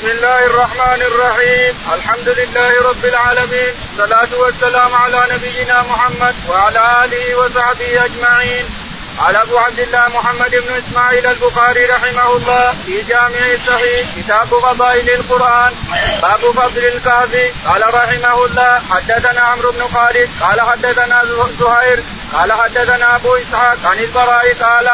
بسم الله الرحمن الرحيم. الحمد لله رب العالمين. الصلاة والسلام على نبينا محمد وعلى آله وصحبه أجمعين. قال أبو عبد الله محمد بن إسماعيل البخاري رحمه الله في جامع الصحيح كتاب فضائل القرآن باب فضل الكهف. قال رحمه الله حدثنا عمرو بن خالد قال حدثنا زهير قال حدثنا أبو إسحاق عن البراء قال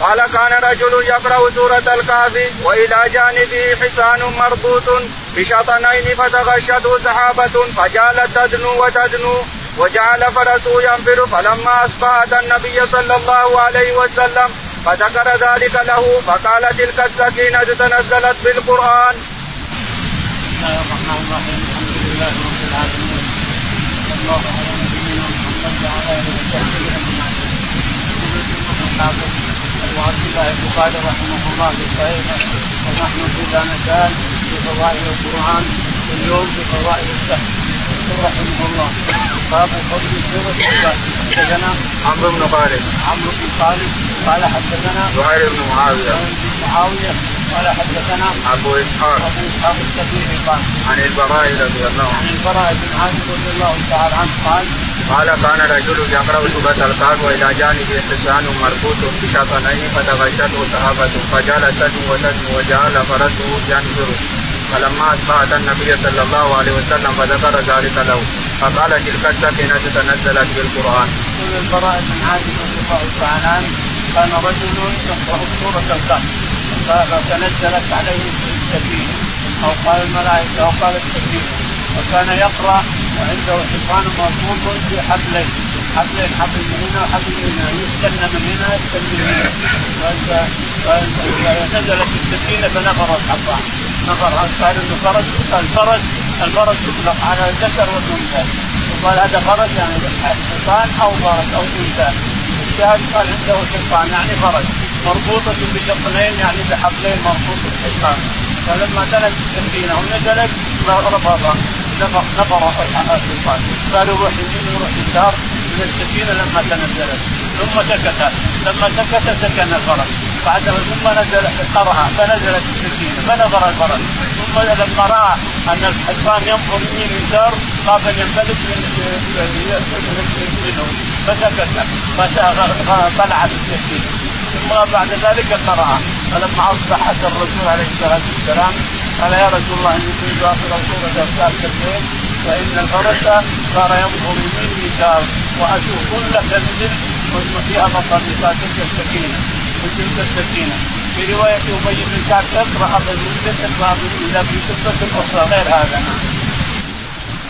قال كان رجل يقرأ سورة الكهف وإلى جانبه حصان مربوط بشطنين فتغشته سحابة فجعلت تدنو وتدنو وجعل فرسه ينفر فلما اصبح اتى النبي صلى الله عليه وسلم فذكر ذلك له فقال تلك السكينة تنزلت بالقرآن. بسم الله الرحمن الرحيم الحمد لله رب العالمين صلى الله على نبينا محمد وعلى اله وصحبه اجمعين. وعبد الله البخاري رحمه الله في صحيحه ونحن في لا نزال في فضائل القرآن واليوم في فضائل السحر. رحمه الله. باب فضل سوره حدثنا عمرو بن خالد. عمرو بن خالد. قال حدثنا زهير بن معاوية. بن معاوية. قال حدثنا أبو إسحاق. أبو إسحاق السبيعي. قال عن البراء رضي الله عن عنه البراء بن عازب رضي الله تعالى عنه قال قال كان رجل يقرأ سوره الكهف وإلى جانبه حصان مربوط بشطنين فتغشته سحابه فجعل تدنو وتدنو وجعل فرسه ينظر. فلما أصبحت النبي صلى الله عليه وسلم فذكر ذلك له. فقال تلك السكينة تنزلت بالقرآن. يقول البراء بن عازب رضي الله تعالى عنه كان رجل يقرأ سورة الكهف. فتنزلت عليه السكينه أو قال الملائكة أو قال السكينه وكان يقرأ وعنده حصان مربوط في حبلين. حبلين حبل من هنا وحبل من هنا. يستنى من هنا يستنى من هنا. فنزلت السكينة فنفر الحصان. نفر قال إنه فرس الفرس الفرس يطلق على الذكر والأنثى. وقال هذا فرس يعني حصان أو فرس أو أنثى. الشاهد قال عنده حصان يعني فرس مربوطة بشقنين يعني بحبلين مربوط بالحصان فلما نزلت السكينة ونزلت رفض نفر الحصان قالوا روح يمين وروح يسار من السكينة لما تنزلت ثم سكت لما سكت سكن الفرس بعد ثم نزل قرأ فنزلت السكينة فنظر الفرس ثم لما رأى أن الحصان ينظر يمين يسار خاف أن ينفلت منه فسكت فبلع بالسكينة ثم بعد ذلك قرأ. فلما أصبح الرسول عليه الصلاة والسلام؟ قال يا رسول الله إني كنت آخر سورة الكهف الليل فإن الفرس صار ينظر يمين يسار وأشوف كل كنز فيها مصادفات تلك السكينة وتلك السكينة. في رواية أبي بن كعب اقرأ بالمسلم اقرأ إذا في قصة أخرى غير هذا.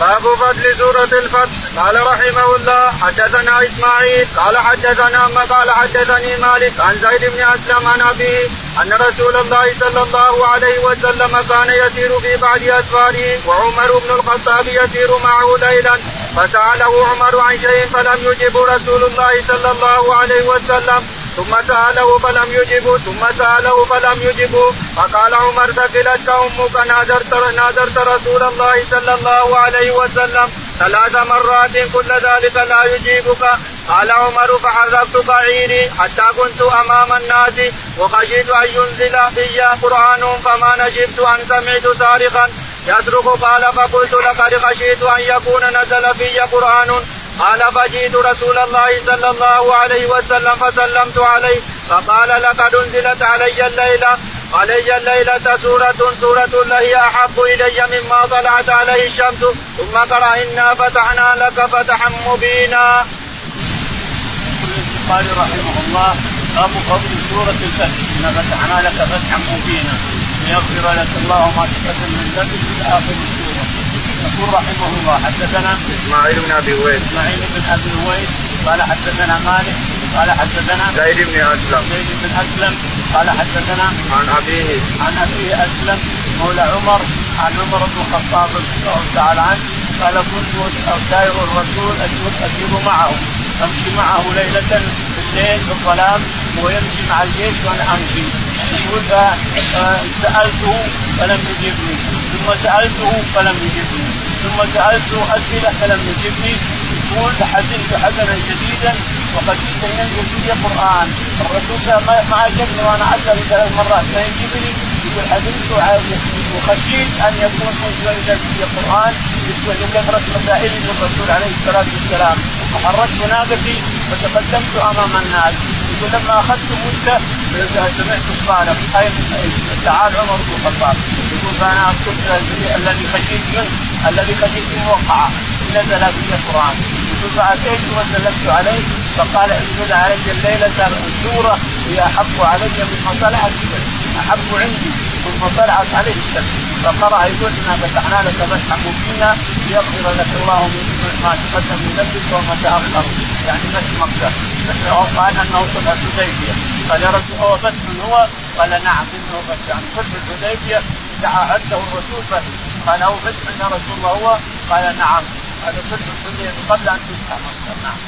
باب فضل سورة الفتح. قال رحمه الله حدثنا إسماعيل. قال حدثنا قال حدثني مالك عن زيد بن أسلم عن أبيه أن رسول الله صلى الله عليه وسلم كان يسير في بعض أسفاره وعمر بن الخطاب يسير معه ليلا. فسأله عمر عن شيء فلم يجب رسول الله صلى الله عليه وسلم. ثم سأله فلم يجبه ثم سأله فلم يجبه. فقال عمر ثقلتك أمك نادرت نادرت رسول الله صلى الله عليه وسلم. ثلاث مرات كل ذلك لا يجيبك. قال عمر فحركت بعيري حتى كنت أمام الناس وخشيت أن ينزل في قرآن فما نجبت أن سمعت صارخا يصرخ قال فقلت لقد خشيت أن يكون نزل في قرآن. قال فجئت رسول الله صلى الله عليه وسلم فسلمت عليه فقال لقد أنزلت علي الليلة علي الليلة سورة سورة هي أحب إلي مما طلعت عليه الشمس ثم قرأ إنا فتحنا لك فتحا مبينا. قال رحمه الله باب فضل سورة الفتح إنا فتحنا لك فتحا مبينا ليغفر لك الله ما تقدم من ذنبك إلى آخر السورة. يقول رحمه الله حدثنا إسماعيل بن أبي ويس إسماعيل بن أبي ويس قال حدثنا مالك قال حدثنا زيد بن أسلم. زيد بن أسلم قال حدثنا عن أبيه. عن أبيه أسلم مولى عمر عن عمر بن الخطاب رضي الله تعالى عنه قال كنت أساير الرسول اسير معه أمشي معه ليلة الليل في الظلام ويمشي مع الجيش وأنا أمشي. يقول سالته فلم يجبني. سألته فلم يجبني. ثم سألته أسئلة فلم يجبني. يقول حزنت حزنا شديدا وخشيت ان ينزل في قرآن. الرسول ما ما اجبني وأنا اسال ثلاث مرات. فيجبني يقول حزنت وخشيت أن يكون منزل في القران لكثره مسائل للرسول عليه الصلاة والسلام. وحركت ناقتي وتقدمت أمام الناس. يقول لما أخذت مده سمعت الصالح أي تعال عمر بن الخطاب. يقول فانا الذي خشيت منه الذي خشيت منه وقع. نزل في القرآن. يقول فاتيت وسلمت عليه فقال انزل علي الليلة سوره هي أحب علي من طلعت أحب عندي من طلعت عليه الشمس فقرأ يقول إنا فتحنا لك فتحا مبينا ليغفر لك الله من ما تقدم من ذنبك وما تأخر. يعني فتح مكه قال أنه صلح الحديبية. قال يا رسول هو فتح هو؟ قال نعم إنه فتح يعني فتح الحديبية. دعا عده الرسول فتح قال هو فتح يا رسول الله هو؟ قال نعم. هذا فتح الدنيا قبل أن تفتح مكه نعم.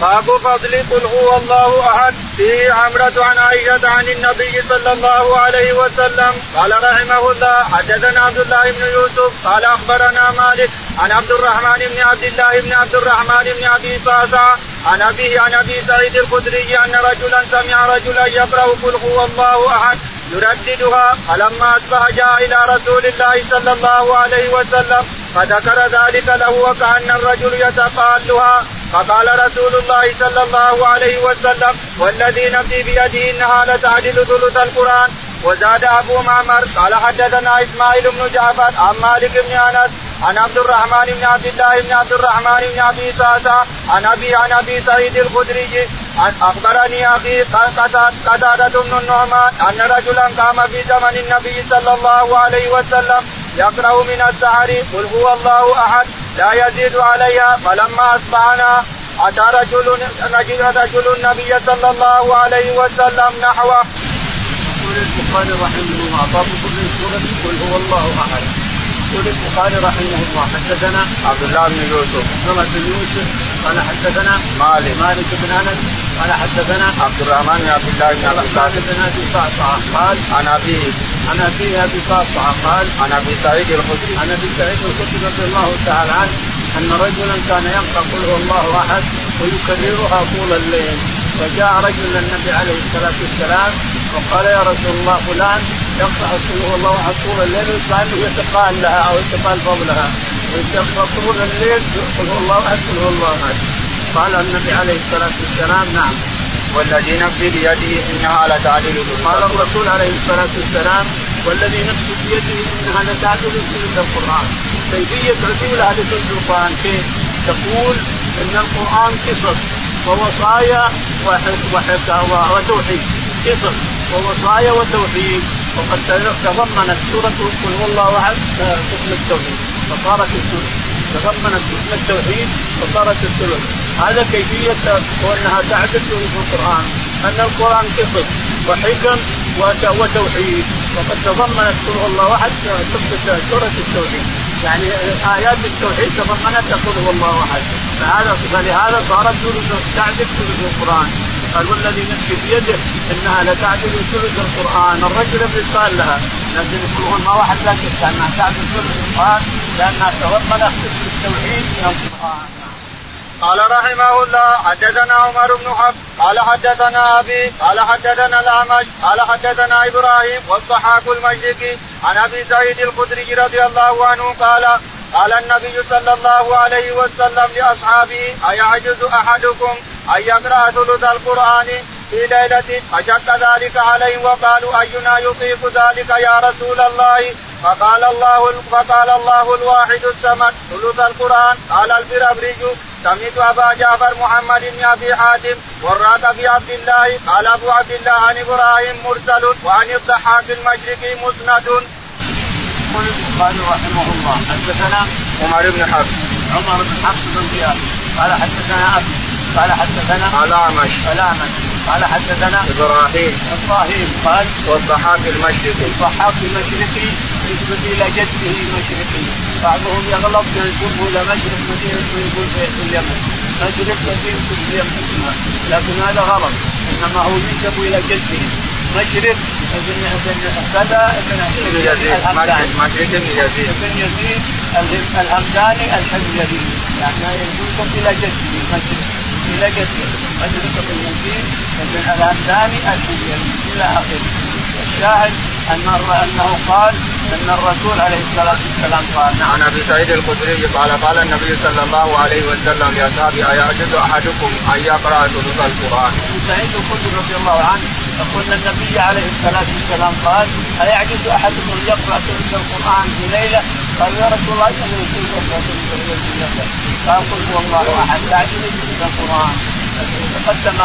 باب فضل قل هو الله أحد. فيه عمرة عن عائشة عن النبي صلى الله عليه وسلم. قال رحمه الله. حدثنا عبد الله بن يوسف. قال أخبرنا مالك عن عبد الرحمن بن عبد الله بن عبد الرحمن بن أبي صعصع عن أبيه عن أبي سعيد الخدري أن رجلا سمع رجلا يقرأ قل هو الله أحد. يرددها فلما أصبح جاء إلى رسول الله صلى الله عليه وسلم فذكر ذلك له وكأن الرجل يتقالها. فقال رسول الله صلى الله عليه وسلم والذي نفسي بيده انها لتعدل ثلث القرآن. وزاد أبو معمر قال حدثنا إسماعيل بن جعفر عن مالك بن أنس عن عبد الرحمن بن عبد الله بن عبد الرحمن بن أبي ساسا عن ابي عن أبي سعيد الخدري أخبرني أخي قتادة بن النعمان أن رجلا قام في زمن النبي صلى الله عليه وسلم يقرأ من السحر قل هو الله أحد لا يزيد عليها فلما أصبحنا أتى رجل رجل النبي صلى الله عليه وسلم نحوه. يقول البخاري رحمه الله باب كل سورة قل هو الله أحد. يقول البخاري رحمه الله حدثنا عبد الله بن يوسف عبد بن يوسف قال حدثنا مالك مالك بن أنس قال حدثنا عبد الرحمن بن عبد الله بن عبد الله بن أبي صعصع قال عن ابيه عن أبي أبي صعصع قال عن أبي سعيد الخدري. عن أبي سعيد الخدري رضي الله تعالى عنه أن رجلا كان يقرا قل هو الله أحد ويكررها طول الليل. فجاء رجل للنبي عليه الصلاة والسلام وقال يا رسول الله فلان يقرا قل هو الله أحد طول الليل وكانه يتقال لها أو يتقال فضلها. يقرا طول الليل قل هو الله أحد قل هو الله احد قال النبي عليه الصلاة والسلام نعم. والذي نفسي بيده إنها لتعدل قال الرسول عليه الصلاة والسلام والذي نفسي بيده إنها لتعدل ثلث القران كيفيه عدولها لثلث القران كيف؟ تقول إن القرآن قصص ووصايا وتوحيد. قصص ووصايا وتوحيد. وقد تضمنت سورة قل هو الله أحد قسم التوحيد. فصارت تضمنت قسم التوحيد وصارت الثلث هذا كيفية وأنها تعدل في القرآن أن القرآن قصص وحكم وتوحيد. وقد تضمنت قل الله أحد سورة التوحيد. يعني آيات التوحيد تضمنتها قل الله أحد. فهذا فلهذا صارت تعدل ثلث القرآن. قال والذي نفسي بيده إنها لتعدل ثلث القرآن. الرجل اللي قال لها. لكن يقول ما واحد لا شك انها تعدل ثلث القرآن لأنها تضمنت التوحيد من القرآن. قال رحمه الله حدثنا عمر بن حفص قال حدثنا أبي قال حدثنا الأعمش قال حدثنا إبراهيم والضحاك المشرقي عن أبي سعيد الخدري رضي الله عنه قال قال النبي صلى الله عليه وسلم لأصحابه أيعجز أحدكم أن يقرأ ثلث القرآن؟ في ليلة فشق ذلك عليهم وقالوا أينا يطيق ذلك يا رسول الله؟ فقال الله فقال الله الواحد الصمد. ثلث القرآن. قال الفرابري سمعت أبا جعفر محمد بن أبي حاتم والراك ابي عبد الله. قال أبو عبد الله عن إبراهيم مرسل وعن الضحاك المشرقي مسند. البخاري رحمه الله حدثنا عمر بن حفص. عمر بن حفص بن زياد قال حدثنا أبي قال حدثنا الاعمش الاعمش قال حدثنا إبراهيم. إبراهيم. قال والضحاك المشرقي الضحاك المشرقي يثبت إلى جده المشرقي بعضهم يغلط ينسبه إلى مشرق مدينه ويقول في اليمن. مشرق مدينه في اليمن. لكن هذا غلط. إنما هو ينسب إلى جده. مشرق ابن كذا ابن يزيد. الهمداني مشرق بن يزيد. ابن يزيد. الهمداني الحميري يعني ينسب إلى جده مشرق مشرق بن يزيد ابن الهمداني الحميري إلى آخره الشاهد أن أنه قال أن الرسول عليه الصلاة والسلام قال نعم. عن أبي سعيد الخدري قال قال النبي صلى الله عليه وسلم لاصحابه أيعجز أحدكم أن يقرأ ثلث القرآن. أبو سعيد الخدري رضي الله عنه يقول النبي عليه الصلاة والسلام قال أيعجز أحدكم أن يقرأ ثلث القرآن في ليلة؟ قال يا رسول الله يقرا ثلث الليلة. قال قل هو الله احد تعجز ثلث القرآن. تقدم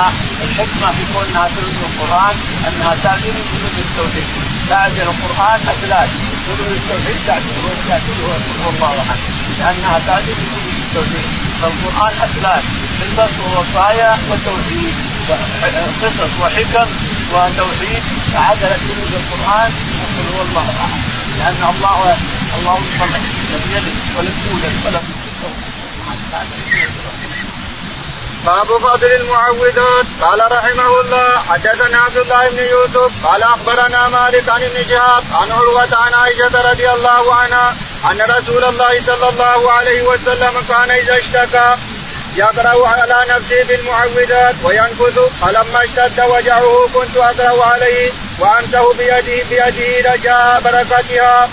الحكمة في كونها ثلث القرآن أنها تعدل ثلث التوحيد. تعدل القرآن اثلاث ثلث التوحيد تعدل تعدل هو الله أحد. لأنها تعدل ثلث التوحيد. فالقرآن اثلاث قصص ووصايا وتوحيد. قصص وحكم وتوحيد. فعدل ثلث القرآن. يقول هو الله أحد. لأن الله اللهم صل لم يلد ولم يولد ولم باب فضل المعوذات قال رحمه الله حدثنا عبد الله بن يوسف قال أخبرنا مالك عن ابن شهاب عن عروة عن عائشة رضي الله عنها أن رسول الله صلى الله عليه وسلم كان إذا اشتكى يقرأ على نفسه بالمعوذات وينفث فلما اشتد وجعه كنت أقرأ عليه وأمسه بيده بيده رجاء بركتها.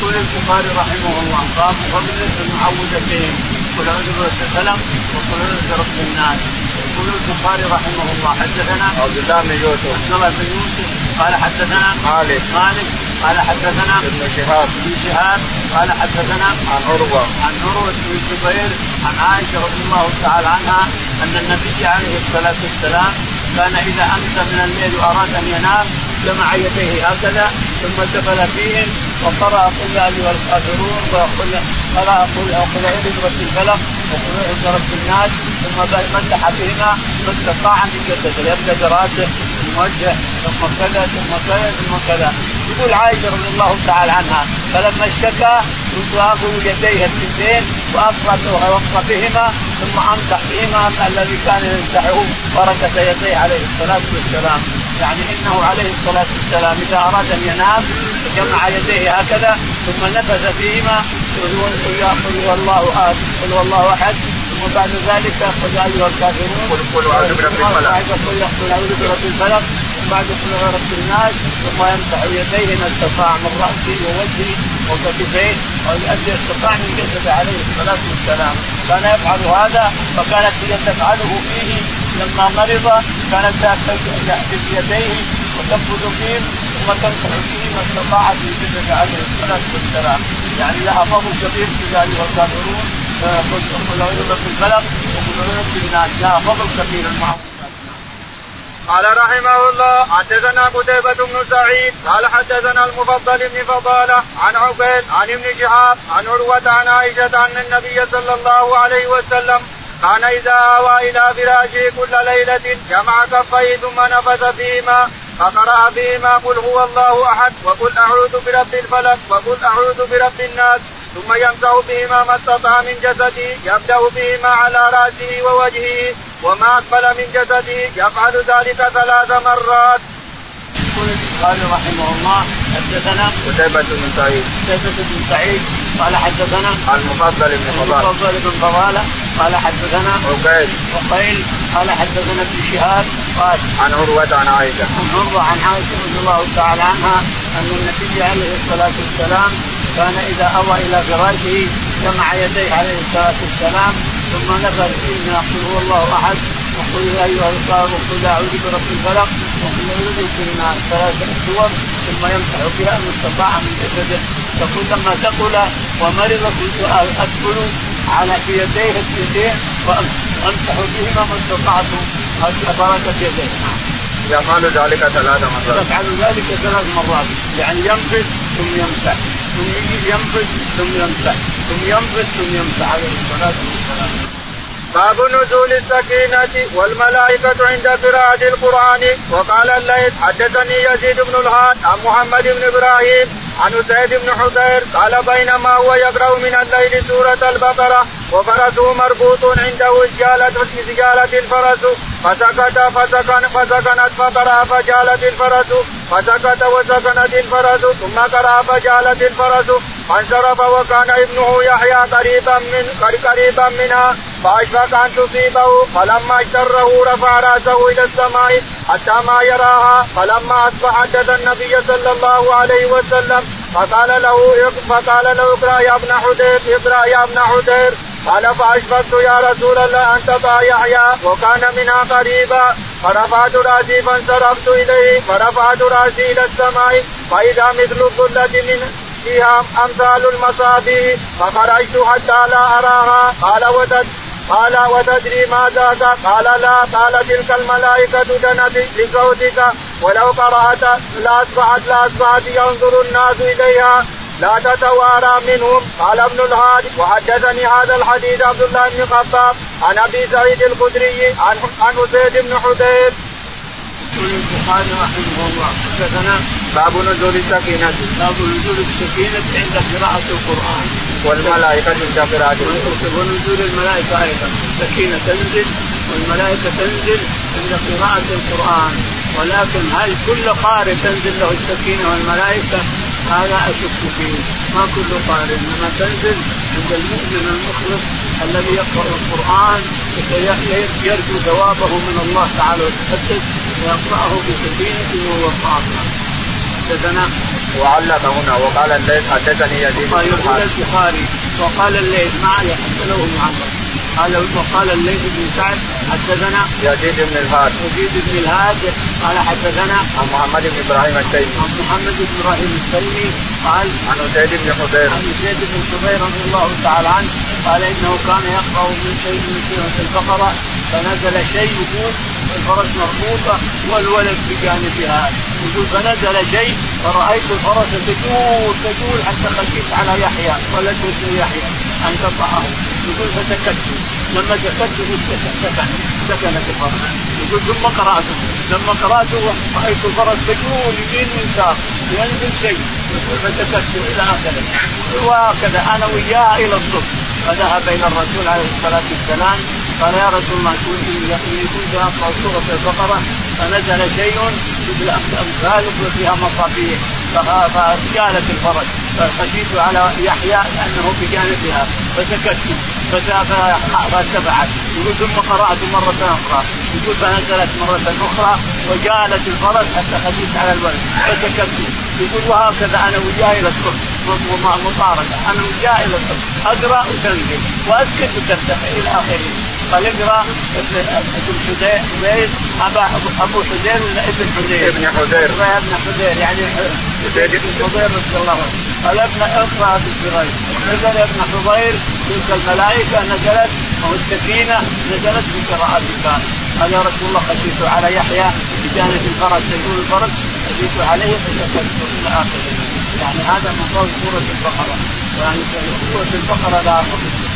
يقول البخاري رحمه الله باب فضل المعوذتين قل أعوذ برب الفلق وقل أعوذ برب الناس. يقول البخاري رحمه الله حدثنا عبد الله بن يوسف. عبد الله بن يوسف قال حدثنا مالك. مالك قال حدثنا ابن شهاب. ابن شهاب قال حدثنا عن عروة. عن عروة بن الزبير عن عائشة رضي الله تعالى عنها أن النبي عليه الصلاة والسلام كان إذا امسى من الليل وأراد أن ينام جمع يديه هكذا ثم دخل فيهم وقرأ قل يا أيها الكافرون وقل قرأ قل قل أعوذ برب الفلق وقل أعوذ برب الناس ثم مسح بهما ما استطاع من جسده يبدأ براسه وجهه ثم كذا ثم كذا ثم كذا. يقول عائشة رضي الله تعالى عنها فلما اشتكى كنت آخذ يديه الاثنتين وأفرط بهما ثم أمسح بهما الذي كان يمسحه بركة يديه عليه الصلاة والسلام. يعني إنه عليه الصلاة والسلام إذا أراد أن ينام جمع يديه هكذا ثم نفث فيهما قل هو الله أحد قل هو الله أحد. ثم بعد ذلك يا ايها الكافرون قل قل أعوذ برب الفلق. قل أعوذ برب الفلق. بعد قل رب الناس ثم يمسح يديه ما استطاع من راسه ووجهه وكتفيه ويؤدي استطاع من جسده عليه الصلاة والسلام. كان يفعل هذا فكانت هي تفعله فيه. لما مرض كانت تحدث يديه وتنفذ فيه ثم تمسح فيه ما استطاعت من جسده عليه الصلاة والسلام. يعني لها فضل كبير في ذلك والكافرون اعوذ بالناس لها فضل المعروف قال رحمه الله حدثنا قتيبة بن سعيد قال حدثنا المفضل بن فضالة عن عقيل عن ابن شهاب عن عروة عن عائشة أن النبي صلى الله عليه وسلم كان إذا آوى إلى فراشه كل ليلة جمع كفيه ثم نفث فيهما فقرأ بهما قل هو الله أحد وقل أعوذ برب الفلق وقل أعوذ برب الناس. ثم يمسح بهما ما استطاع من جسده يبدأ بهما على رأسه ووجهه وما أقبل من جسده يفعل ذلك ثلاث مرات. يقول البخاري رحمه الله حدثنا قتيبة بن سعيد. قتيبة بن سعيد قال حدثنا المفضل بن فضالة. المفضل بن فضالة قال حدثنا عقيل. عقيل قال حدثنا ابن شهاب قال عن عروة عن عائشة. عن عروة عن عائشة رضي الله تعالى عنها أن النبي عليه الصلاة والسلام كان إذا أوى إلى فراشه جمع يديه عليه الصلاة والسلام ثم نفذ فيه قل هو الله أحد. وقل يا أيها الكافر وقل أعوذ برب الفلق. وقل أعوذ بالناس ثلاثة سور ثم يمسح بها ما استطاع من جسده. فكل لما ثقل ومرض كنت أدخل على في يديه الاثنتين وأمسح بهما ما استطعت بركه يديه. يفعل ذلك ثلاث مرات. يفعل ذلك ثلاث مرات يعني ينفذ ثم يمسح ثم ينفذ ثم يمسح ثم ينفذ ثم يمسح عليه الصلاة والسلام. باب نزول السكينة والملائكة عند قراءة القرآن. وقال الليث حدثني يزيد بن الهاد عن محمد بن إبراهيم عن سيد بن حذير قال بينما هو يقرأ من الليل سورة البقرة وفرسه مربوط عنده سجالة سجالة الفرس. فسكت فسكن فسكنت فقرأ فجالت الفرس. فسكت وسكنت الفرس ثم قرأ فجالت الفرس. فانصرف وكان ابنه يحيى قريبا من قريبا منها. فاشفق ان تصيبه فلما اشتره رفع رأسه إلى السماء حتى ما يراها فلما أصبح حدث النبي صلى الله عليه وسلم فقال له فقال له اقرأ يا ابن حذير اقرأ يا ابن حذير قال فاشفقت يا رسول الله ان تضع يحيى وكان منها قريبا. فرفعت رأسي فانصرفت إليه فرفعت رأسي إلى السماء فإذا مثل الظلة من فيها أمثال المصابيح فخرجت حتى لا أراها. قال وتد قال وتدري ما ذاك؟ قال لا قال تلك الملائكة دنت لصوتك ولو قرأت لأصبحت لأصبحت ينظر الناس إليها لا تتوارى منهم قال ابن الهاد وحدثني هذا الحديث عبد الله بن خباب عن أبي سعيد الخدري عن عن بن حذير. يقول البخاري رحمه الله حدثنا باب نزول السكينة. باب نزول السكينة عند قراءة القرآن. والملائكة عند قراءة ونزول الملائكة أيضا. السكينة تنزل والملائكة تنزل عند قراءة القرآن. ولكن هل كل قارئ تنزل له السكينة والملائكة؟ هذا أشك فيه. ما كل قارئ. إنما تنزل عند المؤمن المخلص الذي يقرأ القرآن يرجو ثوابه من الله تعالى ويتحدث ويقرأه بسكينة ووقار حدثنا وعلق هنا وقال الليث حدثني يزيد بن البخاري وقال الليث ما حدثه محمد قال وقال الليث بن سعد حدثنا يزيد بن الهاد. يزيد بن الهاد. قال حدثنا عن محمد بن إبراهيم التيمي. عن محمد بن إبراهيم التيمي. قال عن زيد بن حبير عن زيد بن حبير رضي الله تعالى عنه. قال إنه كان يقرأ من شيء من سورة البقرة. فنزل شيء الفرس مربوطة والولد بجانبها. يقول فنزل شيء فرأيت الفرس تجول تجول حتى خشيت على يحيى ولد اسمه يحيى. أن تطعه يقول فسكت لما سكت يقول سكن سكنت الفرس. يقول ثم قرأته لما قرأته رأيت الفرس تجول يمين ساق ينزل شيء. يقول فسكت إلى آخره. وهكذا أنا وياه إلى الصبح. فذهب إلى الرسول عليه الصلاة والسلام. قال يا رسول الله كنت اقرا سوره البقرة فنزل شيء مثل امثالك وفيها مصابيح فجالت الفرج فخشيت على يحيى أنه بجانبها فسكت فارتفعت يقول ثم قرأت مرة أخرى يقول فنزلت مرة أخرى وجالت الفرس حتى خشيت على الولد فسكت. يقول وهكذا أنا وياه إلى الصبح مطارده أنا وياه إلى الصبح أقرأ وتنزل وأسكت وترتفع إلى آخره. قال اقرا ابن حذير أبا أبو حذير ولا ابن حذير؟ ابن حذير ابن حذير يعني حذير رضي الله عنه. قال ابن اقرا بالصغير نزل ابن حذير تلك الملائكة نزلت أو السكينه نزلت بقراءتك قال يا رسول الله خشيت على يحيى بجانب الفرس يقول الفرس خشيت عليه فسكت إلى آخره. يعني هذا من قول سورة البقرة. يعني سوره البقرة لها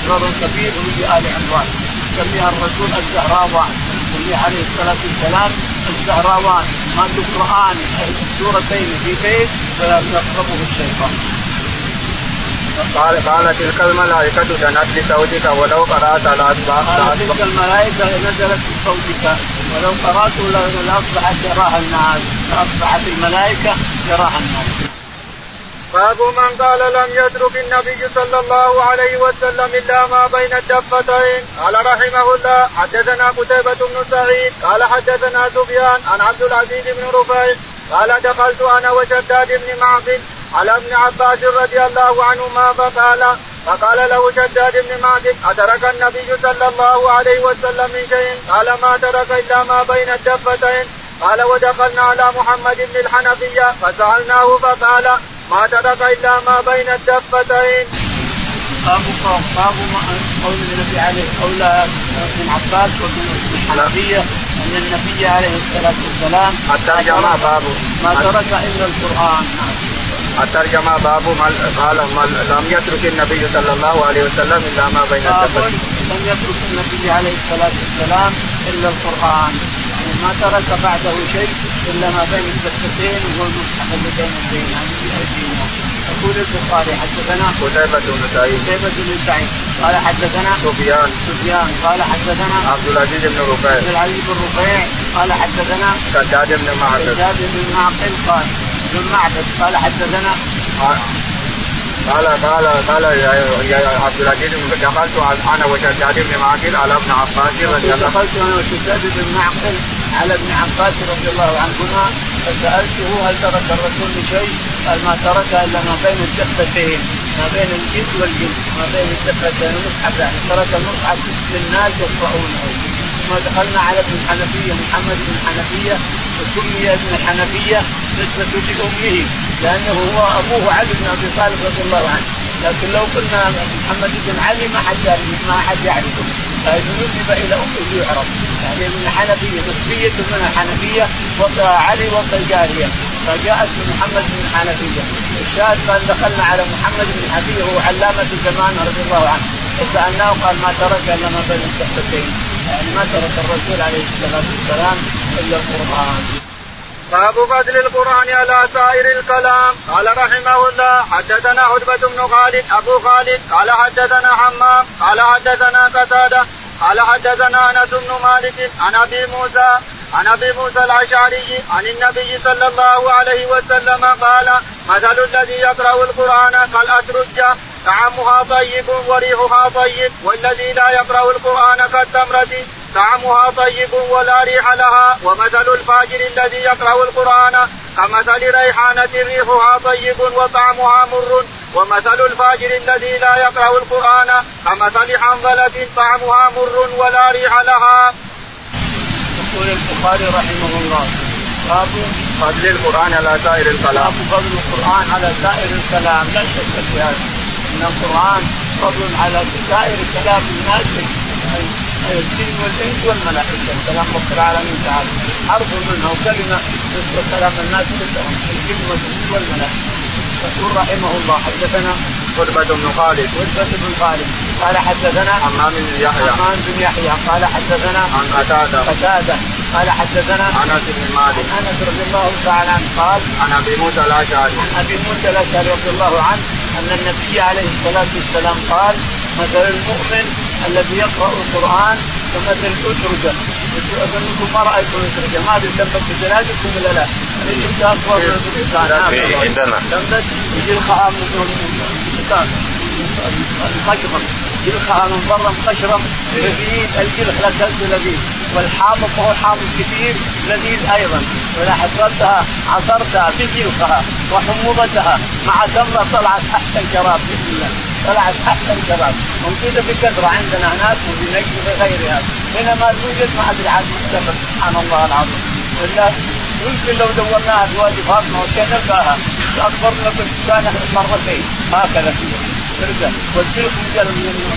فضل كبير وفي آل عمران. يسميها الرسول الزهراوان يسميها عليه الصلاة والسلام الزهراوان ما تقرآن سورتين في بيت فلا يقربه الشيطان. قال قال تلك الملائكة دنت لصوتك ولو قرأت لأصبحت قال تلك الملائكة نزلت بصوتك ولو قرأت لأصبحت يراها الناس. لأصبحت الملائكة يراها الناس. باب من قال لم يترك النبي صلى الله عليه وسلم إلا ما بين الدفتين. قال رحمه الله حدثنا قتيبة بن سعيد قال حدثنا سفيان عن عبد العزيز بن رفيع قال دخلت أنا وشداد بن معقل على ابن عباس رضي الله عنهما فقال فقال له شداد بن معقل أترك النبي صلى الله عليه وسلم من شيء؟ قال ما ترك إلا ما بين الدفتين. قال ودخلنا على محمد بن الحنفية فسألناه فقال ما ترك إلا ما بين الدفتين. باب باب قول النبي عليه قول ابن عباس وابن الحنفيه أن النبي عليه الصلاة والسلام الترجمة باب ما ترك إلا القرآن الترجمة باب قال لم يترك النبي صلى الله عليه وسلم إلا ما بين الدفتين. لم يترك النبي عليه الصلاة والسلام إلا القرآن ما ترك بعده شيء إلا ما بين الدفتين وهو المصحف اللي بين الدين يعني في ايدينا يقول البخاري حدثنا قتيبة بن سعيد. قتيبة بن سعيد. قال حدثنا سفيان. سفيان. قال حدثنا عبد العزيز بن رفيع عبد العزيز بن رفيع قال حدثنا شداد بن معقل. شداد بن معقل. قال. بن معبد قال حدثنا قال قال قال يا عبد العزيز دخلت أنا وشداد بن معقل على ابن عباس رضي الله دخلت أنا وشداد بن معقل على ابن عباس رضي الله عنهما فسألته هل ترك الرسول شيء؟ قال ما ترك إلا ما بين الدفتين ما بين الجد والجد ما بين الدفتين المصحف يعني ترك المصحف للناس يقرؤونه ثم دخلنا على ابن الحنفية محمد بن الحنفية وسمي ابن الحنفية نسبة لأمه لأنه هو أبوه علي بن أبي طالب رضي الله عنه. لكن لو قلنا محمد بن علي ما حد ما حد يعرفه. فإذا نسب إلى أمه يعرف يعني من الحنفية نسبية من الحنفية وعلي والجارية فجاءت محمد بن الحنفية الشاهد قال دخلنا على محمد بن الحنفية هو علامة زمان رضي الله عنه. فسألناه قال ما ترك إلا ما بين الصحبتين يعني ما ترك الرسول عليه الصلاة والسلام إلا القرآن. باب فضل القرآن على سائر الكلام. قال رحمه الله حدثنا عتبة بن خالد أبو خالد قال حدثنا حمام قال حدثنا قتادة قال حدثنا أنس بن مالك عن أبي موسى عن أبي موسى الأشعري عن النبي صلى الله عليه وسلم قال مثل الذي يقرأ القرآن كالاترجه طعمها طيب وريحها طيب والذي لا يقرأ القرآن كالتمرة. طعمها طيب ولا ريح لها ومثل الفاجر الذي يقرأ القرآن كمثل ريحانة ريحها طيب وطعمها مر ومثل الفاجر الذي لا يقرأ القرآن كمثل حنظلة طعمها مر ولا ريح لها. يقول البخاري رحمه الله باب فضل القرآن على سائر الكلام. باب فضل القرآن على سائر الكلام لا شك في هذا إن القرآن فضل على سائر كلام الناس الجن والإنس والملائكة. كلام رب العالمين تعالى. حرف منه وكلمة مثل كلام الناس كلهم الجن والإنس والملائكة. يقول رحمه الله. حدثنا قربة بن خالد. قربة بن خالد. قال حدثنا حمام بن يحيى. حمام بن يحيى. قال حدثنا عن قتادة. قتادة. قال حدثنا أنس بن مالك. أنس رضي الله تعالى عنه قال عن أبي موسى الأشعري. عن أبي موسى الأشعري رضي الله عنه أن النبي عليه الصلاة والسلام قال مثل المؤمن الذي يقرأ القرآن كمثل الاترجه اظنكم ما رأيتم الاترجه ما أدري في بلادكم ولا لا؟ عندنا. تنبت يجي الخام الخشرم جلخها من برا مخشرم لذيذ الجلخ لا تنسى لذيذ. والحامض هو حامض كثير لذيذ أيضا. وإذا حصلتها عصرتها بجلخها وحموضتها مع تمره طلعت أحسن شراب بإذن الله. طلعت أحسن شراب. موجودة بكثرة عندنا هناك وفي نجد وغيرها هنا ما توجد ما أدري عاد سبحان الله العظيم. يمكن لو دورناها في وادي فاطمة وكان نلقاها. اكبر من كان مرتين. هكذا فيها ترجع. والجلخ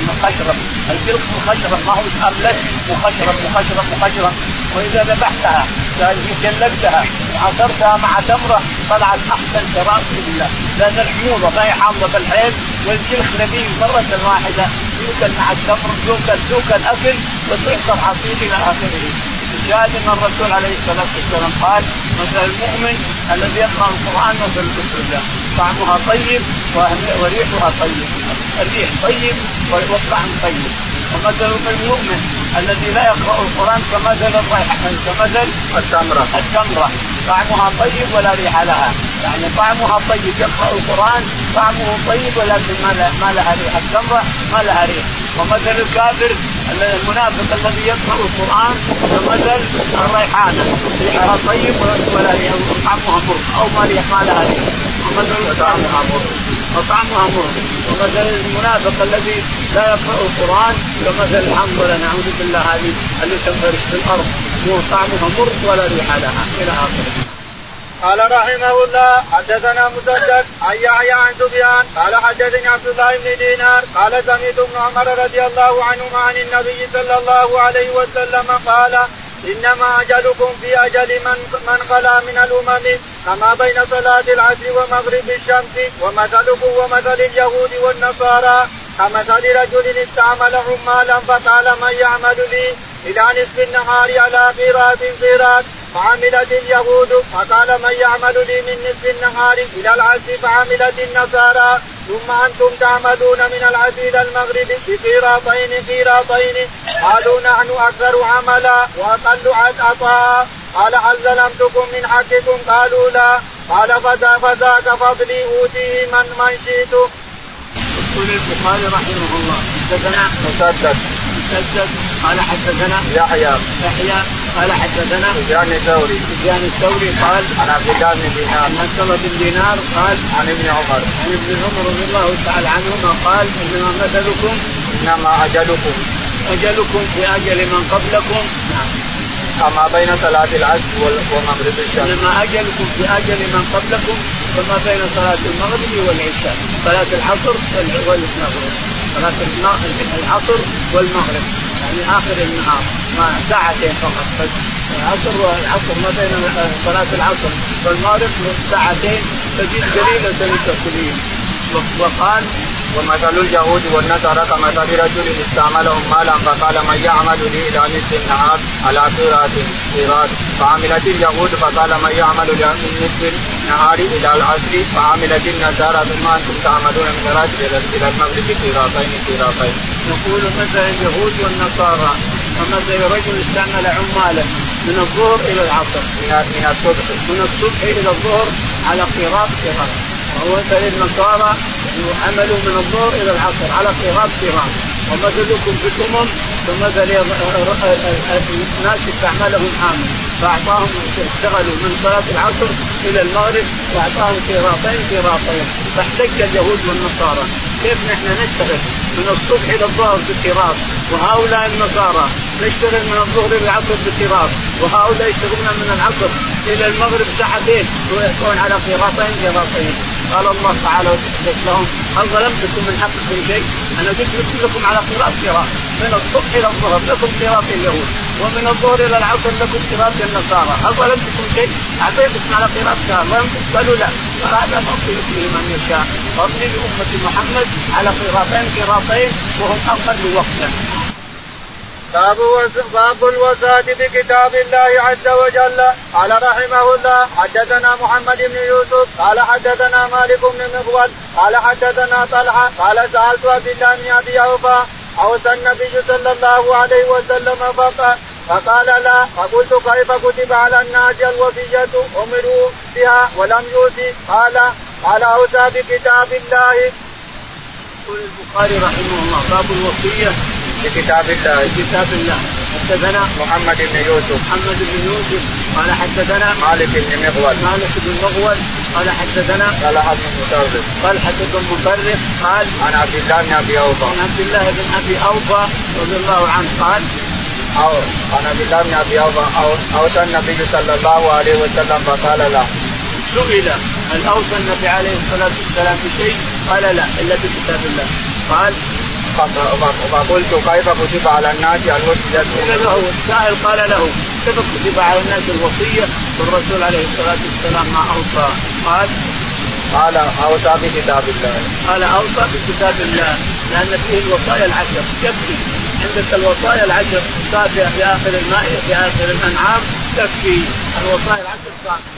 من خشرم الجلخ من ما هو املس مخشرم مخشرم مخشرم وإذا ذبحتها جلدتها. وعصرتها مع تمرة طلعت أحسن شراب الله. لأن الحموضه ما هي حامضة بالحيل. والجلخ نبيل مرة واحدة. يؤكل مع التمر يؤكل يؤكل أكل وتعصر عصير إلى آخره. الشاهد إن الرسول عليه الصلاة والسلام قال مثل المؤمن الذي يقرأ القرآن مثل البسله طعمها طيب وريحها طيب. الريح طيب والطعم طيب. ومثل المؤمن الذي لا يقرأ القرآن كمثل الريحان كمثل التمرة. التمرة. طعمها طيب ولا ريح لها. يعني طعمها طيب يقرأ القرآن طعمه طيب ولكن ما لها ريح. التمرة ما لها ريح. ومثل الكافر المنافق الذي يقرأ القرآن كمثل الريحانة. ريحها طيب ولا طعمها مر أو ما ما لها ومثل طعمها مر وطعمها مر ومثل المنافق الذي لا يقرأ القرآن كمثل الحنظله نعوذ بالله هذه اللي تنفرش في الأرض. طعمها مر ولا ريح لها. إلى آخره. قال رحمه الله حدثنا مسدد عن يحيى عن سفيان قال حدثني عبد الله بن دينار قال سمعت ابن عمر رضي الله عنهما عن النبي صلى الله عليه وسلم قال إنما أجلكم في أجل من من خلا من الأمم كما بين صلاة العصر ومغرب الشمس ومثلكم ومثل اليهود والنصارى كمثل رجل استعمل عمالا فقال من يعمل لي؟ إلى نصف النهار على قيراط قيراط فعملت اليهود فقال من يعمل لي من نصف النهار إلى العصر فعملت النصارى. ثم أنتم تعملون من العصر إلى المغرب بقيراطين قيراطين قالوا نحن أكثر عملا وأقل عطاء. قال هل ظلمتكم من حقكم؟ قالوا لا. قال فذاك فضلي أوتيه من من شئت. يقول البخاري رحمه الله حدثنا مسدد. مسدد. قال حدثنا يحيى. يحيى. قال حدثنا سفيان الثوري. سفيان الثوري قال عن عبد الله بن دينار. عن عبد الله بن دينار قال عن ابن عمر. عن ابن عمر رضي الله تعالى عنهما قال إنما مثلكم إنما أجلكم. أجلكم في أجل من قبلكم. نعم. كما بين صلاة العصر ومغرب الشمس. إنما أجلكم في أجل من قبلكم كما بين صلاة المغرب والعشاء، صلاة العصر والمغرب، صلاة العصر والمغرب، يعني آخر النهار ما ساعتين فقط. بس العصر والعصر ما بين صلاة العصر والمغرب ساعتين تزيد قليلة تزيد وقال ومثل اليهود والنصارى كمثل رجل استعملهم مالا فقال من يعمل لي إلى نصف النهار على قيراط قيراط فعملت اليهود فقال من يعمل من نصف النهار إلى العصر. فعملت النصارى ثم أنتم تعملون من العصر إلى المغرب قيراطين قيراطين. يقول مثل اليهود والنصارى ومثل رجل استعمل عمالا من الظهر إلى العصر. من الصبح. من الصبح إلى الظهر على قيراط قيراط ومثل النصارى عملوا من الظهر إلى العصر على قراط قراط ومثلكم في الامم كمثل الناس استعملهم عاما فاعطاهم اشتغلوا من صلاة العصر إلى المغرب وأعطاهم قراطين قراطين. فاحتج اليهود والنصارى. كيف نحن نشتغل؟ من الصبح إلى الظهر بقراط. وهؤلاء النصارى نشتغل من الظهر إلى العصر بقراط. وهؤلاء يشتغلون من العصر إلى المغرب ساعتين ويكون على قراطين قراطين. قال الله تعالى وتحدث لهم هل ظلمتكم من حقكم شيء؟ أنا قلت لكم على قراط قراط من الصبح إلى الظهر لكم قراط اليهود ومن الظهر إلى العصر لكم قراط النصارى هل ظلمتكم شيء؟ أعطيتكم على قراط قراط قالوا لا فهذا فضل يؤتيه من يشاء فضل لأمة محمد على قراطين قراطين وهم أقل وقتا باب باب الوفاة بكتاب الله عز وجل. قال رحمه الله حدثنا محمد بن يوسف قال حدثنا مالك بن مغول قال حدثنا طلحة قال سألت عبد الله بن أبي أوفى اوصى النبي صلى الله عليه وسلم فقال فقال لا فقلت كيف كتب على الناس الوصية أمروا بها ولم يؤتي؟ قال قال أوصى بكتاب الله. يقول البخاري رحمه الله باب الوصية. بكتاب الله. بكتاب الله. حدثنا محمد بن يوسف. محمد بن يوسف. قال حدثنا مالك بن مغول. مالك بن مغول. قال حدثنا طلحه بن مطرف. طلحه بن مطرف. قال عن عبد الله بن أبي أوفى. عن عبد الله بن أبي أوفى رضي الله عنه. قال أو عن عبد الله بن أبي أوفى. اوصى النبي صلى الله عليه وسلم فقال لا سئل هل اوصى النبي عليه الصلاة والسلام بشيء؟ قال لا إلا بكتاب الله. قال فقلت كيف كتب على الناس الوصية؟ قيل له السائل قال له كيف كتب على الناس الوصية والرسول عليه الصلاة والسلام ما أوصى؟ قال قال أوصى بكتاب الله. قال أوصى بكتاب الله لأن فيه الوصايا العشر. يكفي عندك الوصايا العشر. كافية في آخر المائدة في آخر الأنعام. تكفي. الوصايا العشر كافية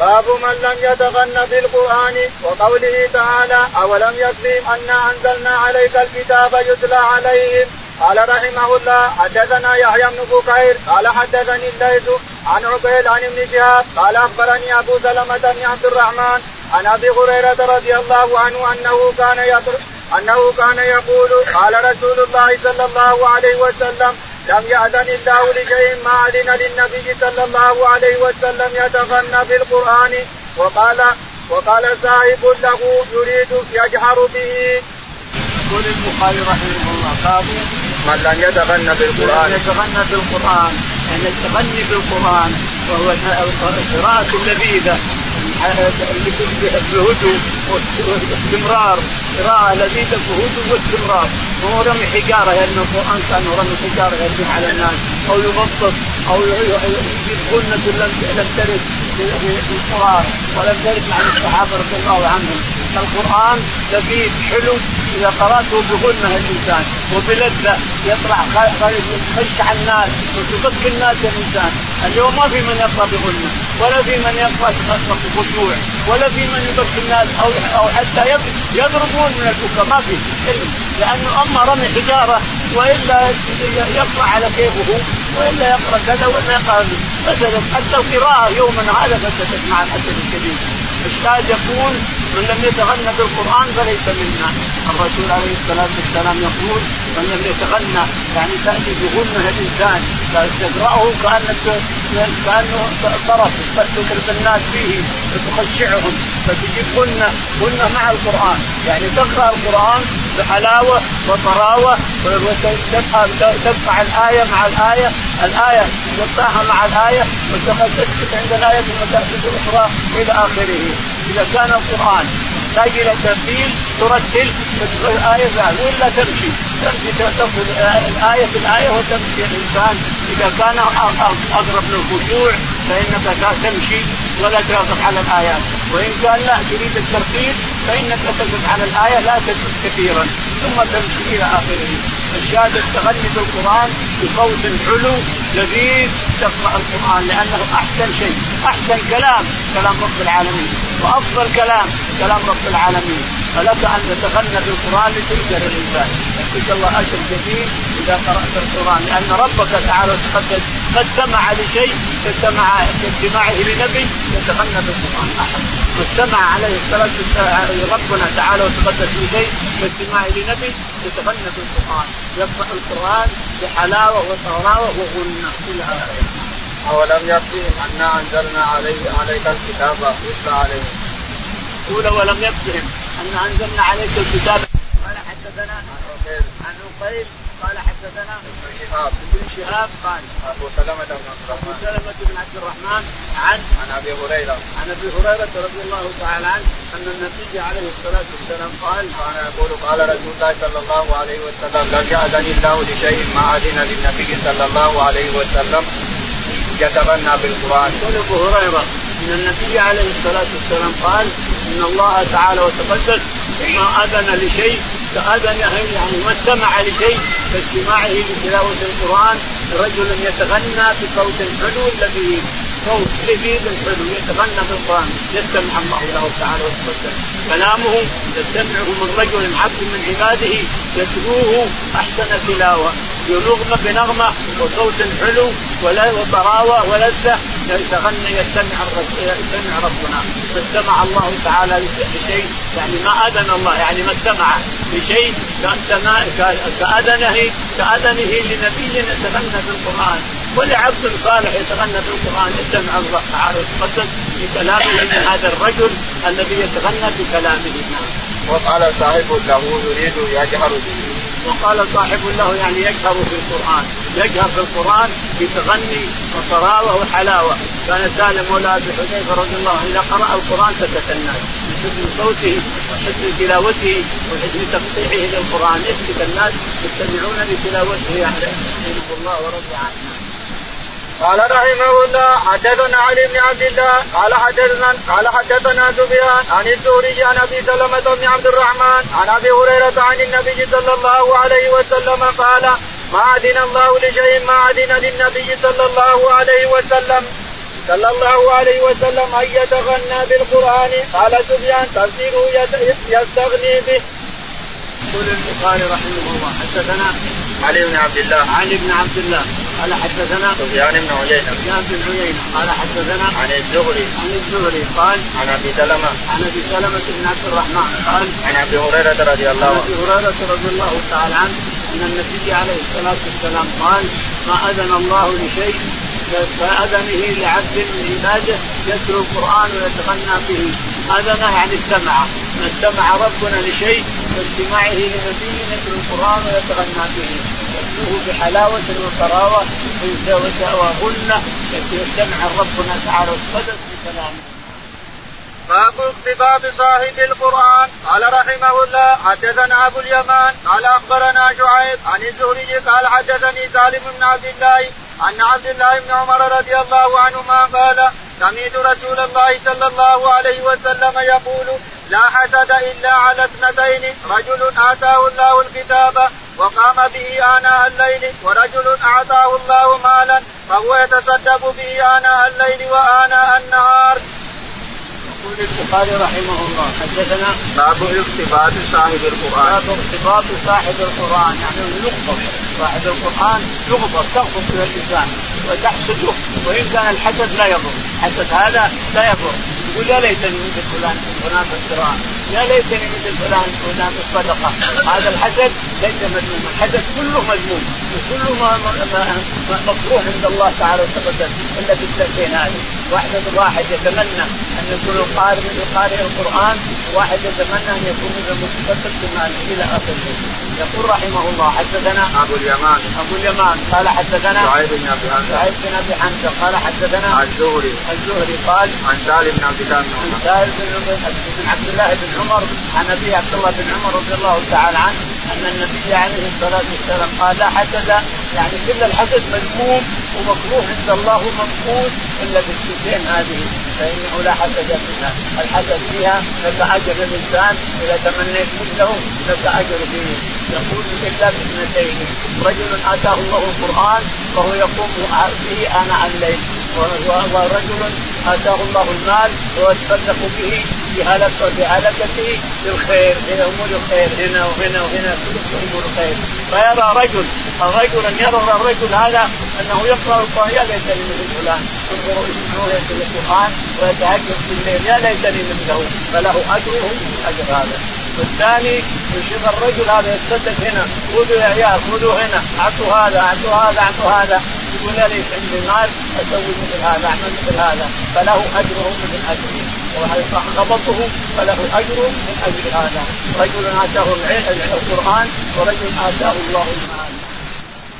باب من لم يتغن بالقران وقوله تعالى أولم يكفهم أنا أنزلنا عليك الكتاب يتلى عليهم؟ قال رحمه الله حدثنا يحيى بن بكير قال حدثني الليث عن عبيد عن ابن شهاب قال أخبرني أبو سلمة بن عبد الرحمن عن أبي هريرة رضي الله عنه أنه كان يطلب أنه كان يقول قال رسول الله صلى الله عليه وسلم لم يأذن الله لشيء ما أذن للنبي صلى الله عليه وسلم يتغنى بالقرآن وقال وقال صاحب له يريد يجهر به. يقول البخاري رحمه الله باب من لم يتغنى بالقرآن يتغنى بالقرآن يعني التغني بالقرآن وهو القراءة اللذيذة بهدوء واستمرار. قراءة لذيذة بهدوء واستمرار وهو رمي حجارة لأن القرآن كان رمي حجارة يرمي على الناس. أو يبسط أو يجيب غنة لم لم ترد في القرآن ولم ترد عن الصحابة رضي الله عنهم. القرآن لذيذ حلو إذا قرأته بغنة الإنسان وبلذة يطلع خشع الناس وتبكي الناس الإنسان اليوم ما في من يقرأ بغنة ولا في من يقرأ بخشوع ولا في من يبكي الناس أو أو حتى يضربون من البكاء ما في لأنه أما رمي حجارة وإلا يقرأ على كيفه وإلا يقرأ كذا وإلا يقرأ مثلا حتى القراءة يوما هذا فسدت مع الأسف الشديد. الشاهد يكون من لم يتغنى بالقرآن فليس منا. الرسول عليه الصلاة والسلام يقول من لم يتغنى. يعني تأتي بغنه الإنسان تقراه كانك كأنه طرف تضرب الناس فيه وتخشعهم فتجيب غنة غنة مع القرآن. يعني تقرأ القرآن بحلاوة وطراوة تبقى الآية مع الآية الآية تقطعها مع الآية وتسكت عند الآية ثم تأتي بالأخرى إلى آخره. إذا كان القرآن تحتاج إلى ترتيل ترتل الآية ولا تمشي. تمشي تأخذ الآية بالايه وتمشي. الإنسان إذا كان اقرب للخشوع فإنك تمشي ولا توقف على الايات وإن كان لا تريد الترتيل فإنك تقف على الآية لا تزيد كثيرا. ثم تمشي إلى آخره. الشاهد التغني بالقران بصوت حلو لذيذ تقرأ القرآن لأنه أحسن شيء أحسن كلام كلام رب العالمين. وأفضل كلام كلام رب العالمين. فلك أن تتغنى بالقرآن لتؤجر الانسان يعطيك الله أجر جميل إذا قرأت القرآن لأن ربك تعالى وتقدس قد سمع لشيء استمع استماعه لنبي يتغنى بالقرآن. احد واستمع عليه الصلاة ربنا تعالى وتقدس لشيء واستماعه لنبي يتغنى بالقرآن. يقرأ القرآن بحلاوة وطراوه وغنى. إلى آخره. أولم يكفهم انا أنزلنا عليك عليك الكتاب يتلى عليهم. قول ولم يكفهم أن أنزلنا عليك الكتاب؟ قال حدثنا عن عقيل قال حدثنا ابن شهاب. ابن شهاب قال أبو سلمة بن عبد أبو الرحمن سلمة بن عبد الرحمن عن عن أبي هريرة. عن أبي هريرة رضي الله تعالى عنه أن النبي عليه الصلاة والسلام قال كان يقول قال رسول الله صلى الله عليه وسلم لم يأذن الله لشيء ما أذن للنبي صلى الله عليه وسلم يتغنى بالقرآن. يقول أبو هريرة إن النبي عليه الصلاة والسلام قال إن الله تعالى وتقدس ما أذن لشيء كاذن يعني ما استمع لشيء كاستماعه لتلاوة القرآن. رجل يتغنى بصوت حلو الذي صوت لذيذ حلو يتغنى بالقرآن. يستمع الله له تعالى وتقدس. كلامه يستمعه من رجل عبد من عباده يتلوه أحسن تلاوة. بنغمه بنغمة وصوت حلو وطراوه ولذة يتغنى يستمع يستمع ربنا. فاستمع الله تعالى لشيء يعني ما أذن الله يعني ما استمع لشيء كاذنه كأذنه لنبي يتغنى بالقرآن. ولعبد صالح يتغنى بالقرآن. يستمع الله تعالى وتقدس بكلامه من هذا الرجل الذي يتغنى بكلامه. وقال صاحب له يريد يجهر به. وقال صاحب له يعني يجهر في القرآن. يجهر في القرآن بتغني وطراوه وحلاوة. كان سالم مولى أبي حذيفة رضي الله عنه إذا قرأ القرآن سكت الناس. من حسن صوته وحسن تلاوته وحسن تقطيعه للقرآن. يسكت الناس يستمعون لتلاوته يعني. الله ورضي عنه قال رحمه الله حدثنا علي بن عبد الله قال حدثنا قال حدثنا سفيان عن الزهري عن أبي سلمة بن عبد الرحمن عن أبي هريرة عن النبي صلى الله عليه وسلم قال ما اذن الله لشيء ما اذن للنبي صلى الله عليه وسلم. صلى الله عليه وسلم أن يتغنى بالقرآن. قال سفيان تفسيره يستغني به. يقول البخاري رحمه الله حدثنا علي بن عبد الله. علي بن عبد الله. قال حدثنا سفيان بن عيينة. سفيان بن عيينة. قال حدثنا عن الزهري. عن الزهري قال عن أبي سلمة. عن أبي سلمة بن عبد الرحمن قال عن أبي هريرة رضي الله عن عنه. ابي هريرة رضي الله تعالى عنه أن النبي عليه الصلاة والسلام قال ما أذن الله لشيء كأذنه لعبد من عباده يتلو القرآن ويتغنى به. أذنه يعني استمع. ما استمع ربنا لشيء باستماعه لنبي يتلو القرآن ويتغنى به. يتلوه بحلاوة وطراوة وغنة يستمع ربنا تعالى وتقدس بكلامه باب اقتباب صاحب القرآن. قال رحمه الله حدثنا أبو اليمان قال أخبرنا شعيب عن الزهري قال حدثني سالم بن عبد الله عن عبد الله بن عمر رضي الله عنهما قال سمعت رسول الله صلى الله عليه وسلم يقول لا حسد إلا على اثنتين رجل آتاه الله الكتاب وقام به آناء الليل ورجل أعطاه الله مالا فهو يتصدق به آناء الليل وآناء النهار. يقول البخاري رحمه الله حدثنا باب اقتباس صاحب القرآن باب ارتباط صاحب القرآن يعني يغضب صاحب القرآن يغضب تغضب إلى اللسان وتحسده وإن كان الحسد لا يضر، الحسد هذا لا يضر، يقول يا ليتني مثل فلان فلان في القراءه يا ليتني مثل فلان فلان الصدقة. هذا الحسد ليس مذموما. الحسد كله مذموم. وكله مكروه عند الله تعالى وتقدم إلا في السنتين هذه واحد واحد يتمنى أن يكون القارئ من قارئ القرآن واحد يتمنى أن يكون من المتصدق بماله إلى اخره يقول رحمه الله حدثنا أبو اليمان. أبو اليمان. قال حدثنا سعيد بن أبي حمزة. سعيد بن أبي حمزة. قال حدثنا الزهري. الزهري قال عن سالم بن عبد الله بن عن سالم بن عبد الله بن عمر عن أبي عبد الله بن عمر رضي الله تعالى عنه أن النبي عليه الصلاة والسلام قال لا حسد. يعني كل الحسد مذموم ومكروه عند الله ومنقوص إلا بالسنتين هذه فإنه لا حسد فيها، الحسد فيها أجر الإنسان إذا تمنيت مثله أجر فيه، يقول إلا بإثنتين. رجل آتاه الله القرآن فهو يقوم به آناء الليل ورجل آتاه الله المال ويتصدق به بهلكته بهلكته للخير إلى أمور الخير. هنا وهنا وهنا كل أمور الخير. فيرى رجل رجلا يرى الرجل هذا أنه يقرأ القرآن. يا ليتني مثل فلان يسمعون يتلو القرآن ويتهجد في الليل. يا ليتني مثله فله أجره أجر هذا. والثاني يشوف الرجل هذا يتصدق هنا. خذوا يا عيال خذوا هنا. أعطوا هذا أعطوا هذا أعطوا هذا. يقول يا ليت عندي مال أسوي مثل هذا أعمل مثل هذا. فله أجره مثل أجره. وخبطه فله أجر من اجر هذا. رجل آتاه القرآن ورجل آتاه الله المال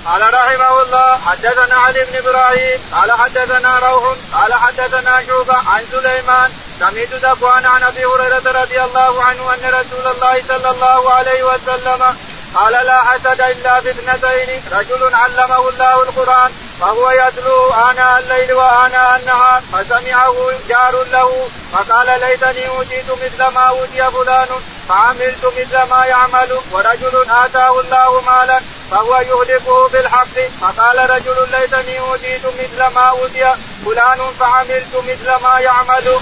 قال رحمه الله حدثنا علي بن إبراهيم قال حدثنا روح قال حدثنا شوبة عن سليمان سمعت ذكوان عن أبي هريرة رضي الله عنه أن رسول الله صلى الله عليه وسلم قال لا حسد إلا باثنتين رجل علمه الله القرآن. فهو يتلو اناء الليل واناء النهار فسمعه جار له فقال ليتني أوتيت مثل ما أوتي فلان فعملت مثل ما يعمل ورجل آتاه الله مالا فهو يهلكه بالحق فقال رجل ليتني أوتيت مثل ما أوتي فلان فعملت مثل ما يعمل.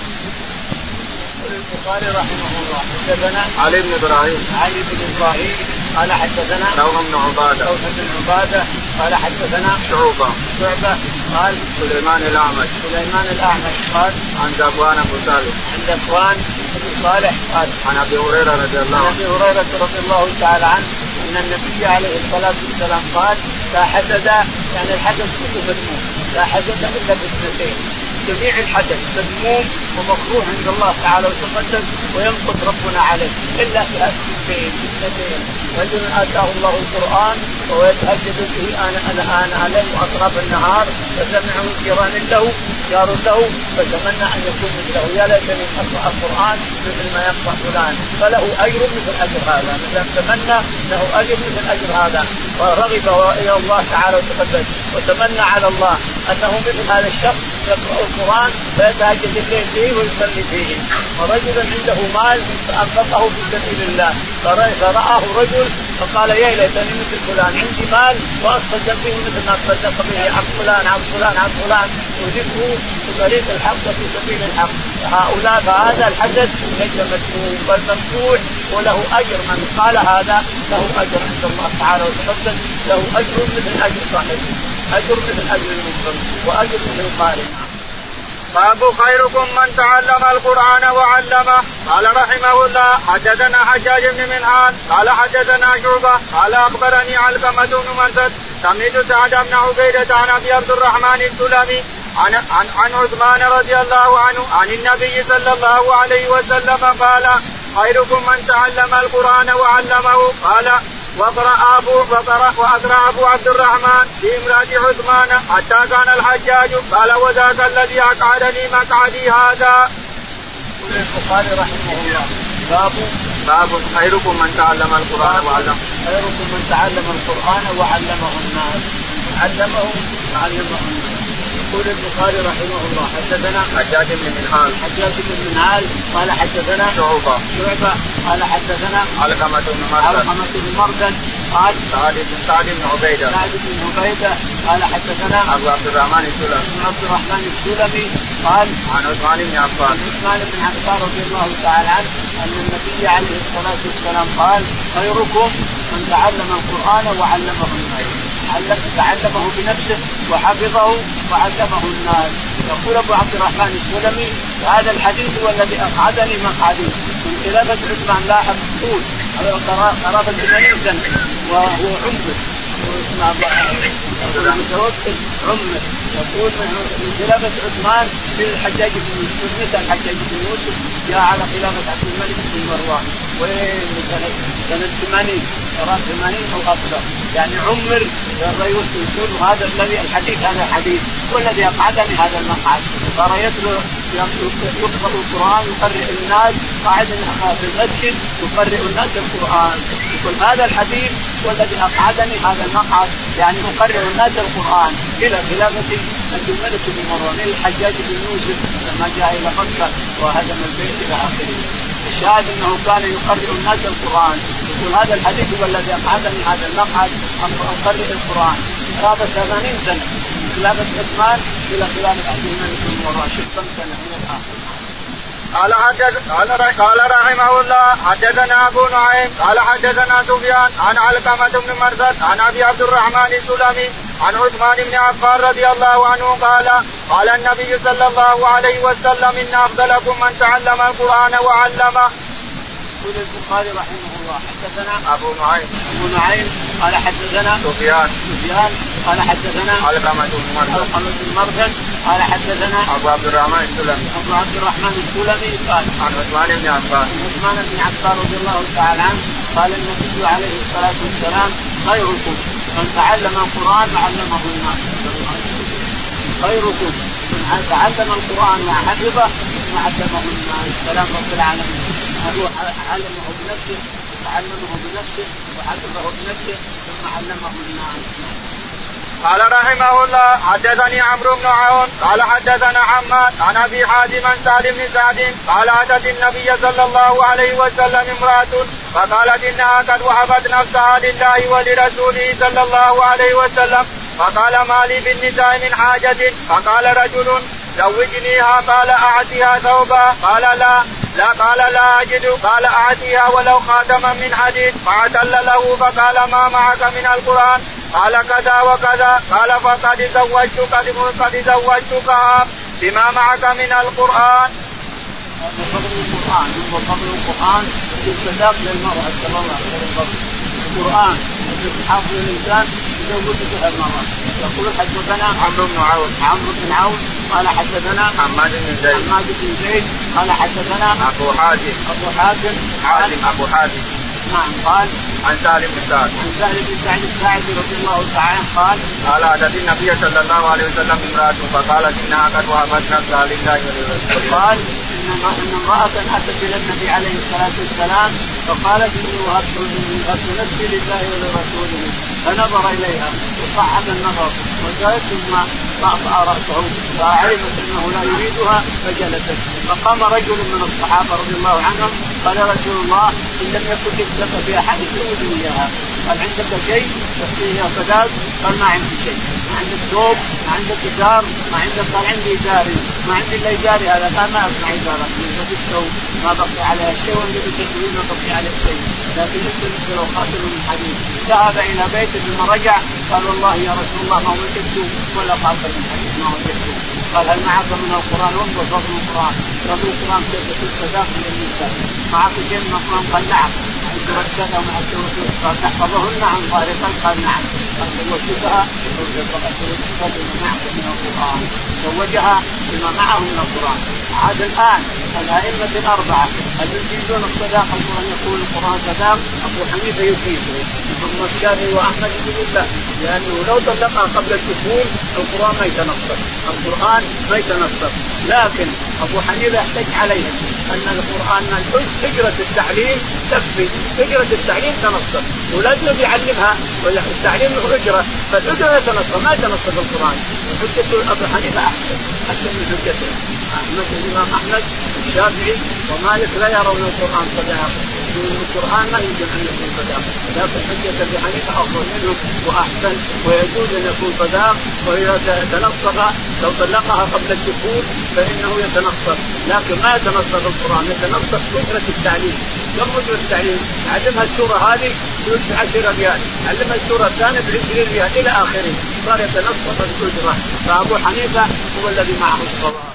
البخاري رحمه الله حدثنا علي بن إبراهيم علي بن إبراهيم قال حدثنا روح بن عبادة روح بن عبادة قال حدثنا شعبه شعبة قال سليمان الأعمش. سليمان الأعمش قال عن ذكوان أبو صالح عن ذكوان بن صالح قال عن أبي هريرة رضي الله عن عنه. أبي هريرة رضي الله تعالى عنه أن النبي عليه الصلاة والسلام قال لا حسد يعني الحسد كله مذموم. لا حسد إلا باثنتين جميع الحدث مذموم ومكروه عند الله تعالى وتقدم وينقض ربنا عليه. إلا في اثنتين رجل آتاه الله القرآن وهو يتهجد به أنا أنا الليل وأطراف النهار فسمعه جيران له جار له فتمنى أن يكون مثله. يا ليتني أقرأ القرآن مثل ما يقرأ فلان. فله أجر مثل أجر هذا. مثل تمنى له أجر مثل أجر هذا. ورغب إلى الله تعالى وتقدم. وتمنى على الله أنه مثل هذا الشخص يقرأ القرآن فيتهجد الليل فيه ويصلي فيه. ورجل عنده مال فأنفقه في سبيل الله. فرآه رجل فقال يا ليتني مثل فلان. عندي مال واصدق به مثل ما تصدق به عن فلان عن فلان عن فلان. اذكره في طريق الحق وفي سبيل الحق. هؤلاء فهذا الحدث ليس مذموم بل ممدوح وله أجر. من قال هذا له أجر عند الله تعالى وتقدم له أجر مثل أجر صاحبه أجر مثل أجر المنكر وأجر مثل القارئ. باب خيركم من تعلم القرآن وعلمه. قال رحمه الله حدثنا حجاج بن منهان قال حدثنا شعبة قال أخبرني علقمة بن مرثد سمعت سعد بن عبيدة عن أبي عبد الرحمن السلمي عن عن عن عثمان رضي الله عنه عن النبي صلى الله عليه وسلم قال خيركم من تعلم القرآن وعلمه قال وقرأ أبو وقرأ وأقرأ أبو عبد الرحمن في امرأة عثمان حتى كان الحجاج قال وذاك الذي أقعدني مقعدي هذا. يقول البخاري رحمه الله باب باب خيركم من تعلم القرآن وعلمه. خيركم من تعلم القرآن وعلمه الناس علمه وعلمه الناس يقول البخاري رحمه الله حدثنا حجاج بن منهال حجاج بن منهال قال حدثنا شعبة. شعبة قال حدثنا علقمة بن مرثد علقمة بن مرثد قال سعد بن سعد بن عبيدة. سعد بن عبيدة قال حدثنا أبو عبد الرحمن السلمي. عبد الرحمن السلمي قال عن عثمان بن عفان. عن عثمان بن عفان رضي الله تعالى عنه أن النبي عليه الصلاة والسلام قال خيركم من تعلم القرآن وعلمه علم تعلمه بنفسه وحفظه وعلمه الناس. يقول أبو عبد الرحمن السلمي هذا الحديث هو الذي اقعدني مقعدي من خلافه عثمان لاحظ طول قرابه 80 سنه وهو عمر. المتوكل يقول من خلافة عثمان في الحجاج بن يوسف متى الحجاج بن يوسف جاء على خلافة عبد الملك بن مروان. وين؟ سنة سنة 80 قرابة 80 أو أكثر يعني عمر يقول هذا الذي الحديث هذا الحديث. والذي أقعدني هذا المقعد. صار يتلو يقرأ القرآن يقرئ الناس. قاعد في المسجد يقرئ الناس القرآن. يقول هذا الحديث والذي أقعدني هذا المقعد. يعني أقرئ الناس القرآن. إلى خلافة عبد الملك بن مروان الحجاج بن يوسف. لما جاء إلى مكة وهدم البيت إلى آخره. الشاهد أنه كان يقرئ الناس القرآن. يقول هذا الحديث هو الذي اقعدني هذا المقعد اقرئ القرآن. قرابه 80 سنة. من خلافة عثمان إلى خلافة عبد الملك بن مروان كم سنة من الآخر. قال حدث قال رحمه الله حدثنا أبو نعيم قال حدثنا سفيان عن علقمة بن مرثد عن أبي عبد الرحمن السلمي عن عثمان بن عفان رضي الله عنه قال قال النبي صلى الله عليه وسلم إن أفضلكم من تعلم القرآن وعلمه. يقول البخاري رحمه الله حدثنا أبو نعيم. أبو نعيم قال حدثنا سفيان. سفيان قال حدثنا علقمة بن مرثد. علقمة بن مرثد قال حدثنا أبو عبد الرحمن السلمي. أبو عبد الرحمن السلمي قال عن عثمان بن عفان. عثمان بن عفان رضي الله تعالى عنه قال النبي عليه الصلاة والسلام خيركم من تعلم القرآن وعلمه الناس. خيركم من تعلم القرآن وحفظه وعلمه الناس. سلام رب العالمين. هو علمه بنفسه وعلمه بنفسه وحفظه بنفسه ثم علمه الناس. قال رحمه الله حدثني عمرو بن عون قال حدثنا حماد عن أبي حازم سعد بن سعد قال أتت النبي صلى الله عليه وسلم امرأة فقالت إنها قد وهبت نفسها لله ولرسوله صلى الله عليه وسلم فقال ما لي بالنساء من حاجة؟ فقال رجل زوجنيها قال أعطيها ثوبا قال لا. لا قال لا أجد قال أعطيها ولو خاتما من حديد فاعتل له فقال ما معك من القرآن قال كذا وكذا قال فقد زوجتك قد زوجتك بما معك من القرآن. فضل القرآن هو فضل القرآن الصداق للمرأة صلى الله القرآن حافظ الإنسان يزوجه المرأة يقول حدثنا عمرو بن عون عمرو بن عون قال حدثنا حماد بن زيد. حماد بن زيد قال حدثنا أبو حاتم أبو حاتم حاتم أبو حاتم نعم قال عن سالم بن سعد. عن سهل بن سعد الساعدي رضي الله تعالى قال قال أتت النبي صلى الله عليه وسلم امرأة فقالت إنها قد وهبت نفسها لله ولرسوله قال إن امرأة أتت إلى النبي عليه الصلاة والسلام فقالت إني وهبت نفسي لله ولرسوله. فنظر إليها وصعد النظر. وجلست ثم طأطأ رأسه فعلمت أنه لا يريدها فجلست. فقام رجل من الصحابة رضي الله عنهم قال يا رسول الله إن لم يكن لك في زوجني إياها. قال عندك شيء؟ تعطيني صداق قال ما عندي شيء. ما عندك ثوب ما عندك إزار ما عندك قال عندي إزاري ما عندي إلا إزاري هذا قال ما أصنع إزارك لبسته ما بقي عليه شيء بسته ما بقي عليه شيء. لكن انت لو خاتم من حديد ذهب إلى بيته ثم رجع قال والله يا رسول الله ما وجدت ولا خاتم من حديد ما وجدته قال هل معك من القرآن؟ انظر فضل القرآن. فضل القرآن كيف تستدام من النساء معك شيء من القرآن؟ قال نعم. كذا ومعك سوره قال تحفظهن عن ظهر قال نعم قال زوجتها بما معك من القران زوجها بما معه من القران عاد الان الائمه الاربعه هل يجيزون الصداقه ان يقول القران صداق ابو حنيفه يجيزه ثم الشافعي واحمد يقول لا لأنه لو طلقها قبل الدخول القران ما يتنصر القران ما يتنصر لكن ابو حنيفه يحتج عليهم أن القرآن هجره التعليم تكفي. هجره التعليم تنصر ولازم يعلمها. التعليم له هجرة. فالهجرة يتنصر ما يتنصر القرآن. حجة أبو حنيفة أحسن. من حجته أحمد الإمام أحمد الشافعي ومالك لا يرون القرآن صداقه يقولون القرآن ما يمكن أن يكون صداق. لكن حجة أبي حنيفة أفضل منه وأحسن. ويجوز أن يكون صداق. وإذا تنصر لو طلقها قبل الدخول فإنه يتنصر لكن ما يتنصر القرآن يتنصر اجره التعليم. كم اجره التعليم؟ علمها السورة هذه ب 10 ريال، علمها السورة الثانية ب 20 ريال إلى آخره، صار يتنصف الأجرة. فأبو حنيفة هو الذي معه الصواب.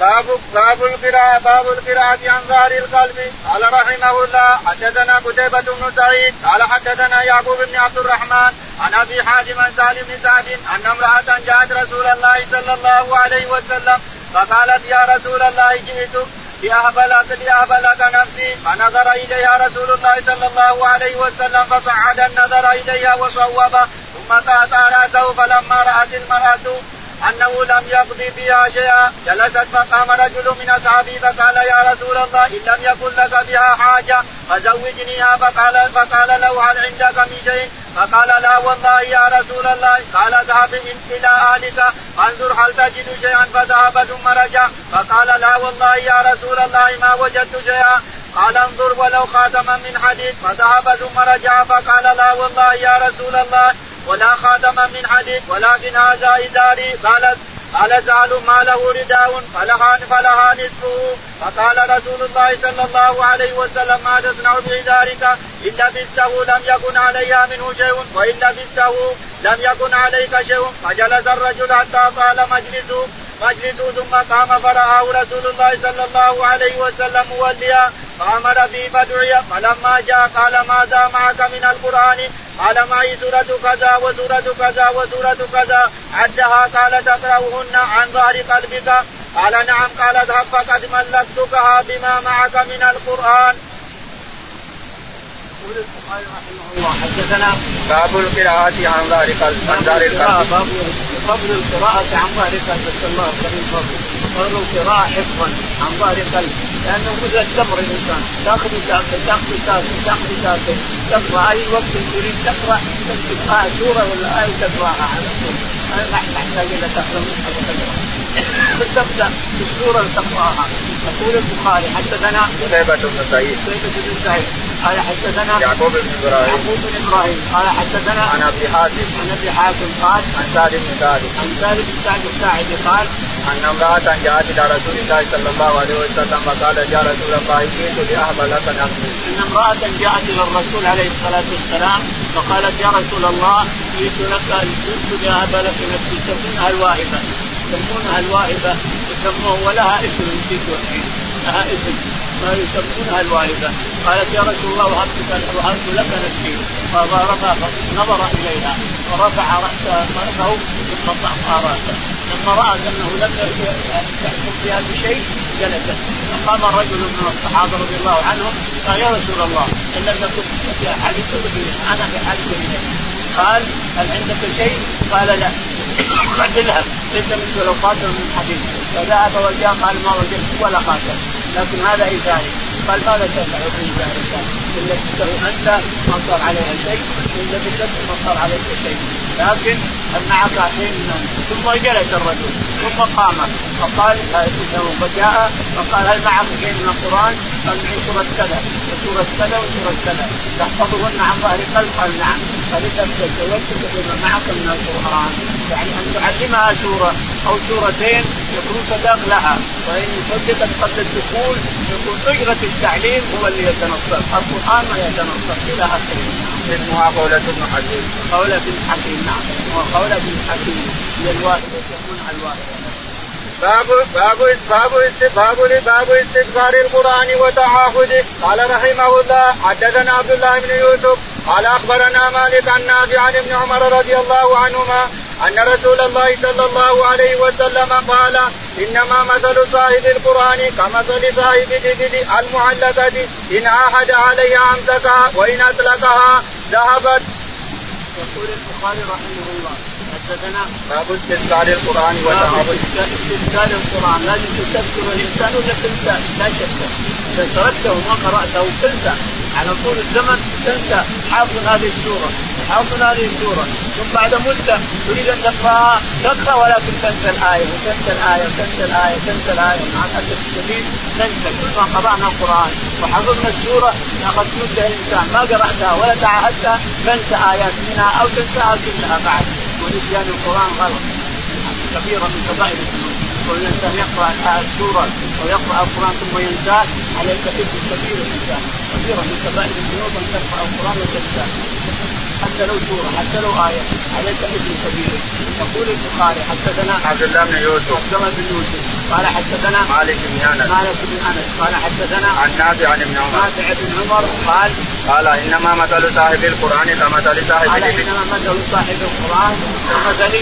باب باب القراءة باب القراءة عن ظهر القلب. قال رحمه الله حدثنا قتيبة بن سعيد قال حدثنا يعقوب بن عبد الرحمن عن أبي حازم عن سالم بن سعد أن امرأة جاءت رسول الله صلى الله عليه وسلم فقالت يا رسول الله جئت لأهب لك لأهب لك نفسي. فنظر إليها رسول الله صلى الله عليه وسلم فصعد النظر إليها وصوب ثم قاطع رأسه فلما رأت المرأة أنه لم يقضي فيها شيئا. جلست فقام رجل من أصحابه فقال يا رسول الله إن لم يكن لك بها حاجة فزوجنيها. فقال فقال له هل عندك من شيء؟ فقال لا والله يا رسول الله. قال اذهب إلى أهلك فانظر هل تجد شيئا. فذهب ثم رجع فقال لا والله يا رسول الله ما وجدت شيئا. قال انظر ولو خاتما من حديد. فذهب ثم رجع فقال لا والله يا رسول الله. ولا خاتما من حديد ولكن هذا إزاري قالت قال سعد ما له رداء فلها فلها نصفه فقال رسول الله صلى الله عليه وسلم ما تصنع بإزارك إن لبسته لم يكن عليها منه شيء وإن لبسته لم يكن عليك شيء فجلس الرجل حتى طال مجلسه. مجلسه ثم قام فرآه رسول الله صلى الله عليه وسلم موليا. فأمر به فدعي فلما جاء قال ماذا معك من القرآن؟ قال معي سورة كذا وسورة كذا وسورة كذا. عدها قال تقرأهن عن ظهر قلبك. قال نعم. قال اذهب فقد ملكتكها بما معك من القرآن. يقول البخاري رحمه الله حدثنا باب القراءة عن ظهر قلب عن ظهر القلب. فضل القراءة عن ظهر قلب الله الكريم فضل فضل القراءة حفظا عن ظهر قلب لأنه مثل التمر الإنسان تأخذ تأكل تأخذ تأكل تأخذ تأكل تقرأ أي وقت تريد تقرأ تكتب آية سورة ولا آية تقرأها على طول ما تحتاج إلى تقرأ تبدأ بالسورة تقرأها يقول البخاري حدثنا قتيبة بن سعيد. قتيبة بن سعيد. قال حدثنا يعقوب بن إبراهيم. يعقوب بن إبراهيم. قال حدثنا عن أبي حاتم. عن أبي حاتم. قال عن سعد بن سعد. عن سالم بن سعد الساعدي قال أن امرأة جاءت إلى رسول الله صلى الله عليه وسلم فقالت يا رسول الله جئت لأهب لك نفسي. أن امرأة جاءت إلى الرسول عليه الصلاة والسلام فقالت يا رسول الله جئت لك جئت لأهب لك نفسي يسمونها الواهبة يسمونها الواهبة يسموه ولها اسم نسيت لها اسم ما يسمونها الواهبة قالت يا رسول الله وهبت وهبت لك نفسي فرفع نظر إليها ورفع رأسه ثم طأطأ رأسه. لما رأت أنه لم يحكم فيها بشيء جلست فقام رجل من الصحابة رضي الله عنهم قال يا رسول الله إن لم يكن في حديث أنا في حديث قال هل عندك شيء؟ قال لا. قد اذهب ليس مثل لو قاتل من حديث فذهب وجاء قال ما وجدت ولا قاتل لكن هذا ازاري قال ماذا تفعل في ازارك؟ ان لبسته انت ما صار عليها شيء وان لبسته ما صار عليك شيء لكن معك حين ثم جلس الرجل ثم قام فقال فجاء فقال هل معك شيء من القران؟ قال معي سوره كذا وسوره كذا وسوره كذا تحفظهن عن ظهر قلب قال نعم فلتبدا توكل بما معك من القرآن يعني ان تعلمها سوره أو سورتين يكون صداق لها وان صدقت قبل الدخول يكون اجره التعليم هو اللي يتنصر القران ما يتنصر إلى آخره. اسمها قولة ابن حكيم. قولة بن حكيم نعم وقولة بن حكيم هي الواحدة يسمونها الواحدة باب باب باب باب باب استغفار القرآن وتعاهده قال رحمه الله حدثنا عبد الله بن يوسف قال أخبرنا مالك عن نافع عن ابن عمر رضي الله عنهما أن رسول الله صلى الله عليه وسلم قال إنما مثل صاحب القرآن كمثل صاحب الإبل المعلقة إن عاهد عليها أمسكها وإن أطلقها ذهبت. يقول البخاري رحمه الله حدثنا باب استذكار القرآن وتعاهده استذكار القرآن. لازم تذكر الإنسان ولا تنسى لا شك. إذا تركته وما قرأته تنسى على طول الزمن تنسى. حافظ هذه السورة. حافظ هذه السورة. ثم بعد مدة تريد أن تقراها تقرأ ولكن تنسى الآية وتنسى الآية وتنسى الآية وتنسى الآية. مع الأسف الشديد ننسى. كل ما قرأنا القرآن وحفظنا السورة اخذت مده الإنسان. ما قرأتها ولا تعاهدتها تنسى آيات منها أو تنساها كلها بعد. ونسيان القرآن غلط. كبيرة من كبائر الذنوب. كل إنسان يقرأ السوره أو يقرا القرآن ثم ينساه عليك اثم كبير الانسان كبيرة من كبائر الذنوب أن تقرأ القرآن وتنساه. حتى لو سوره حتى لو آية. عليك اثم كبير يقول البخاري حدثنا عبد الله بن يوسف. عبد الله بن يوسف. قال حدثنا مالك بن أنس. مالك بن أنس. قال حدثنا عن نافع عن ابن عمر. نافع بن عمر قال قال إنما مثل صاحب القرآن كمثل صاحب قال إنما مثل صاحب القرآن كمثل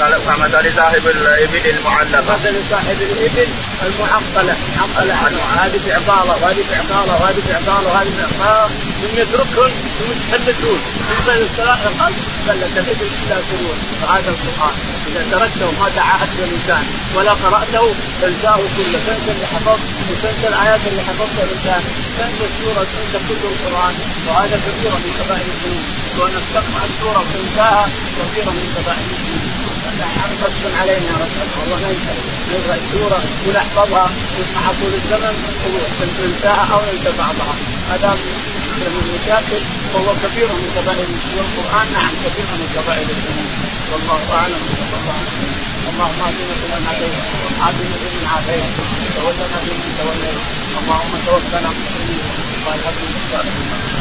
قال كمثل صاحب الإبل المعلقة. مثل صاحب الإبل المعقلة. معقلة هذه بعقاله وهذه بعقاله وهذه بعقاله وهذه بعقاله ثم يتركهم ثم يتحدثون ثم القلب فلت الإبل إلا سرور. فهذا القرآن. إذا تركته ما تعاهدت الإنسان. ولا قرأته تنساه كله تنسى اللي حفظت وتنسى الآيات اللي حفظتها الإنسان. تنسى السوره تنسى كل القرآن وهذا كثير من كبائر الذنوب. وانك تقرا السوره وتنساها كثير من كبائر الذنوب. غصبا علينا والله ننسى نقرا السوره ونحفظها مع طول الزمن ننساها أو ننسى بعضها هذا من المشاكل وهو كثير من كبائر والقران نعم كثير من كبائر الذنوب والله اعلم صلى الله عليه اللهم اهدنا فيمن هديت عافنا فيمن عافيت تولنا فيمن توليت اللهم توفنا مسلمين وهب لنا